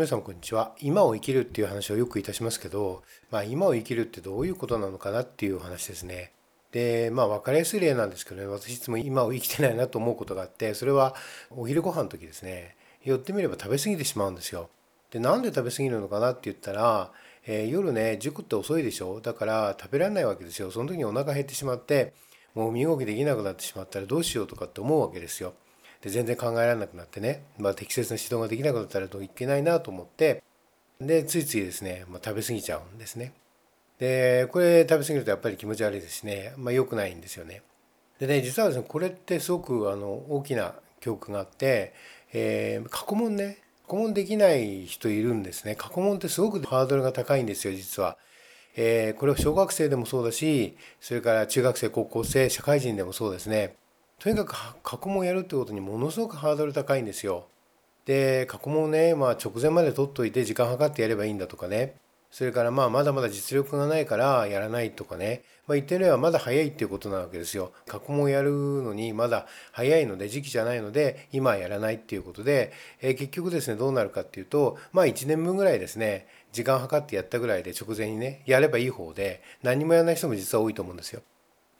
皆さんこんにちは。今を生きるっていう話をよくいたしますけど、まあ、今を生きるってどういうことなのかなっていう話ですね。でまあ分かりやすい例なんですけどね。私いつも今を生きてないなと思うことがあってそれはお昼ご飯の時ですね。寄ってみれば食べ過ぎてしまうんですよ。でなんで食べ過ぎるのかなって言ったら、えー、夜ね塾って遅いでしょ？だから食べられないわけですよ。その時にお腹減ってしまってもう身動きできなくなってしまったらどうしようとかって思うわけですよ。で全然考えられなくなってね、まあ、適切な指導ができなくなったらいけないなと思ってでついついですね、まあ、食べ過ぎちゃうんですね。でこれ食べ過ぎるとやっぱり気持ち悪いですしね、まあ、良くないんですよね。でね実はですねこれってすごくあの大きな教訓があって、えー、過去問ね過去問できない人いるんですね。過去問ってすごくハードルが高いんですよ実は。えー、これは小学生でもそうだしそれから中学生高校生社会人でもそうですねとにかく過去問やるってことにものすごくハードル高いんですよ。で過去問ね、まあ、直前まで取っといて時間計ってやればいいんだとかねそれからまあまだまだ実力がないからやらないとかね、まあ、言ってみればまだ早いっていうことなわけですよ。過去問やるのにまだ早いので時期じゃないので今やらないっていうことで、えー、結局ですねどうなるかっていうとまあ1年分ぐらいですね時間計ってやったぐらいで直前にねやればいい方で何もやらない人も実は多いと思うんですよ。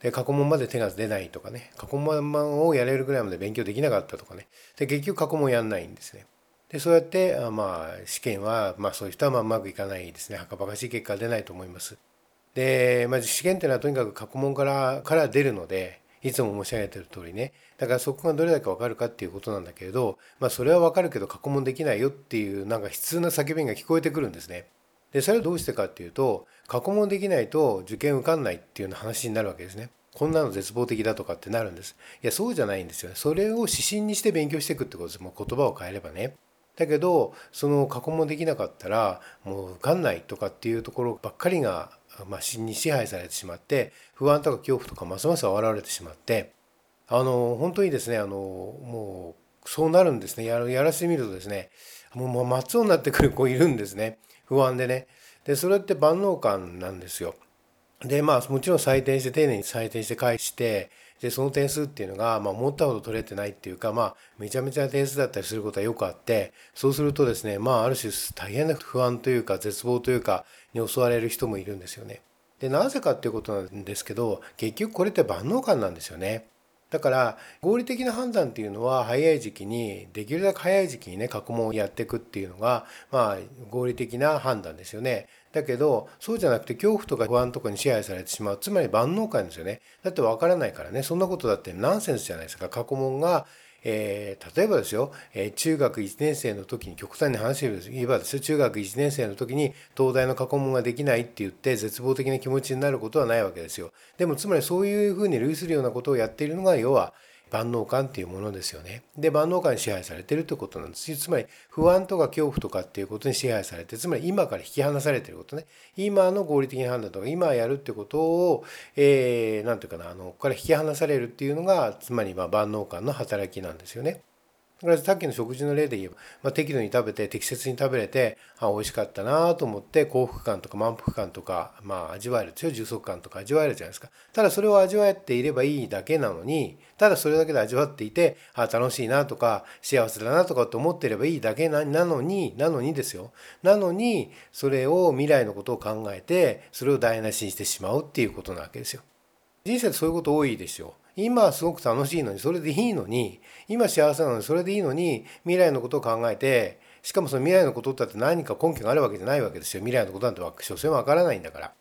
で過去問まで手が出ないとかね過去問をやれるぐらいまで勉強できなかったとかねで結局過去問やんないんですね。でそうやってまあ試験はまあそういう人はまあうまくいかないですねはかばかしい結果が出ないと思います。で、まず試験っていうのはとにかく過去問からから出るのでいつも申し上げてる通りねだからそこがどれだけ分かるかっていうことなんだけれどまあそれは分かるけど過去問できないよっていうなんか悲痛な叫びが聞こえてくるんですね。でそれはどうしてかっていうと過去問できないと受験受かんないっていうような話になるわけですね。こんなの絶望的だとかってなるんです。いやそうじゃないんですよ。それを指針にして勉強していくってことです。もう言葉を変えればね。だけどその過去問できなかったらもう受かんないとかっていうところばっかりが、まあ、に支配されてしまって不安とか恐怖とかますます現れてしまってあの本当にですねあのもうそうなるんですねややらせてみるとですねもう松尾になってくる子いるんですね不安でね。でそれって万能感なんですよ。でまあもちろん採点して丁寧に採点して返してでその点数っていうのが、まあ、思ったほど取れてないっていうか、まあ、めちゃめちゃ点数だったりすることはよくあってそうするとですねまあある種大変な不安というか絶望というかに襲われる人もいるんですよね。でなぜかっていうことなんですけど結局これって万能感なんですよね。だから合理的な判断っていうのは早い時期にできるだけ早い時期にね過去問をやっていくっていうのがまあ合理的な判断ですよね。だけどそうじゃなくて恐怖とか不安とかに支配されてしまうつまり万能感ですよね。だってわからないからねそんなことだってナンセンスじゃないですか過去問がえー、例えばですよ、えー、中学1年生の時に極端に話して言えばですよ中学1年生の時に東大の過去問ができないって言って絶望的な気持ちになることはないわけですよ。でもつまりそういうふうに類するようなことをやっているのが要は万能感っていうものですよね。で万能感に支配されてるってことなんですつまり不安とか恐怖とかっていうことに支配されてつまり今から引き離されてることね今の合理的な判断とか今やるってことを何、えー、て言うかなあのここから引き離されるっていうのがつまりま万能感の働きなんですよね。だからさっきの食事の例で言えば、まあ、適度に食べて適切に食べれてあ美味しかったなと思って幸福感とか満腹感とか、まあ、味わえる。ですよ充足感とか味わえるじゃないですか。ただそれを味わっていればいいだけなのにただそれだけで味わっていてあ楽しいなとか幸せだなとかって思っていればいいだけなのになのにですよ。なのにそれを未来のことを考えてそれを台無しにしてしまうっていうことなわけですよ。人生ってそういうこと多いでしょ今はすごく楽しいのにそれでいいのに今幸せなのにそれでいいのに未来のことを考えてしかもその未来のことだって何か根拠があるわけじゃないわけですよ。未来のことなんて所詮わからないんだから。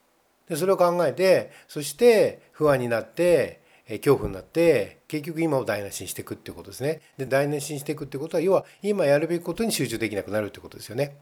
でそれを考えてそして不安になって恐怖になって結局今を台無しにしていくっていうことですね。で台無しにしていくってことは要は今やるべきことに集中できなくなるってことですよね。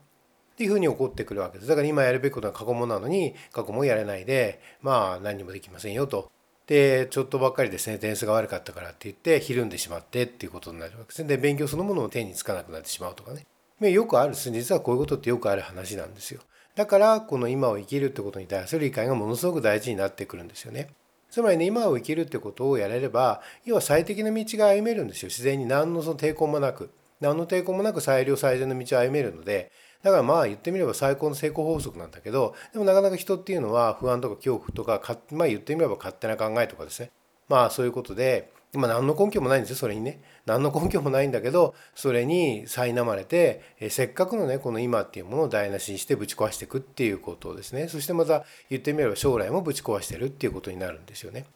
っていうふうに起こってくるわけです。だから今やるべきことは過去問なのに過去問やれないでまあ何にもできませんよと。でちょっとばっかりですね点数が悪かったからって言ってひるんでしまってっていうことになるわけですね。で勉強そのものも手につかなくなってしまうとかね。よくあるです実はこういうことってよくある話なんですよ。だからこの今を生きるってことに対する理解がものすごく大事になってくるんですよね。つまりね今を生きるってことをやれれば要は最適な道が歩めるんですよ。自然に何のその抵抗もなく。何の抵抗もなく最良最善の道を歩めるのでだからまあ言ってみれば最高の成功法則なんだけどでもなかなか人っていうのは不安とか恐怖とかまあ言ってみれば勝手な考えとかですね。まあそういうことでまあ何の根拠もないんですよそれにね。何の根拠もないんだけどそれに苛まれてえせっかくのねこの今っていうものを台無しにしてぶち壊していくっていうことですね。そしてまた言ってみれば将来もぶち壊してるっていうことになるんですよね。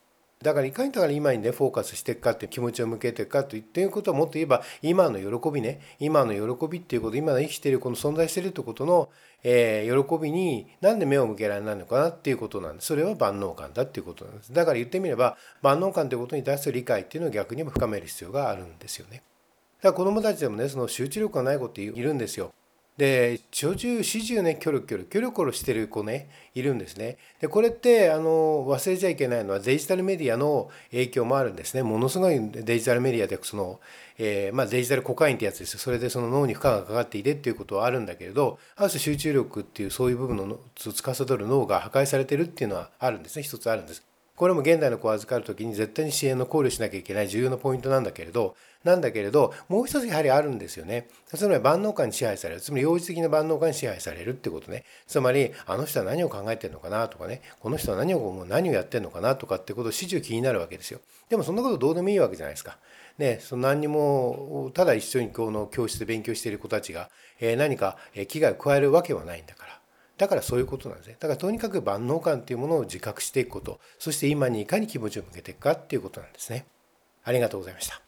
だからいかにだから今にねフォーカスしていくかって気持ちを向けていくかということはもっと言えば今の喜びね今の喜びっていうこと今の生きているこの存在しているってことの、えー、喜びになんで目を向けられないのかなっていうことなんです。それは万能感だっていうことなんです。だから言ってみれば万能感ということに対する理解っていうのを逆にも深める必要があるんですよね。だから子どもたちでもねその集中力がない子っているんですよ。で初中始終ねキョロキョロキョロキョロしてる子ねいるんですね。でこれってあの忘れちゃいけないのはデジタルメディアの影響もあるんですね。ものすごいデジタルメディアでその、えー、まあ、デジタルコカインってやつですそれでその脳に負荷がかかっていてっていうことはあるんだけれどある種集中力っていうそういう部分の司る脳が破壊されてるっていうのはあるんですね。一つあるんです。これも現代の子を預かる時に絶対に支援の考慮しなきゃいけない重要なポイントなんだけれどなんだけれどもう一つやはりあるんですよね。つまり万能感に支配される。つまり幼児的な万能感に支配されるってことね。つまりあの人は何を考えてるのかなとかね。この人は何をもう何をやってるのかなとかってことを始終気になるわけですよ。でもそんなことどうでもいいわけじゃないですか。ね、その何にもただ一緒にこの教室で勉強している子たちが、え何か危害を加えるわけはないんだから。だからそういうことなんですね。だからとにかく万能感っていうものを自覚していくこと。そして今にいかに気持ちを向けていくかっていうことなんですね。ありがとうございました。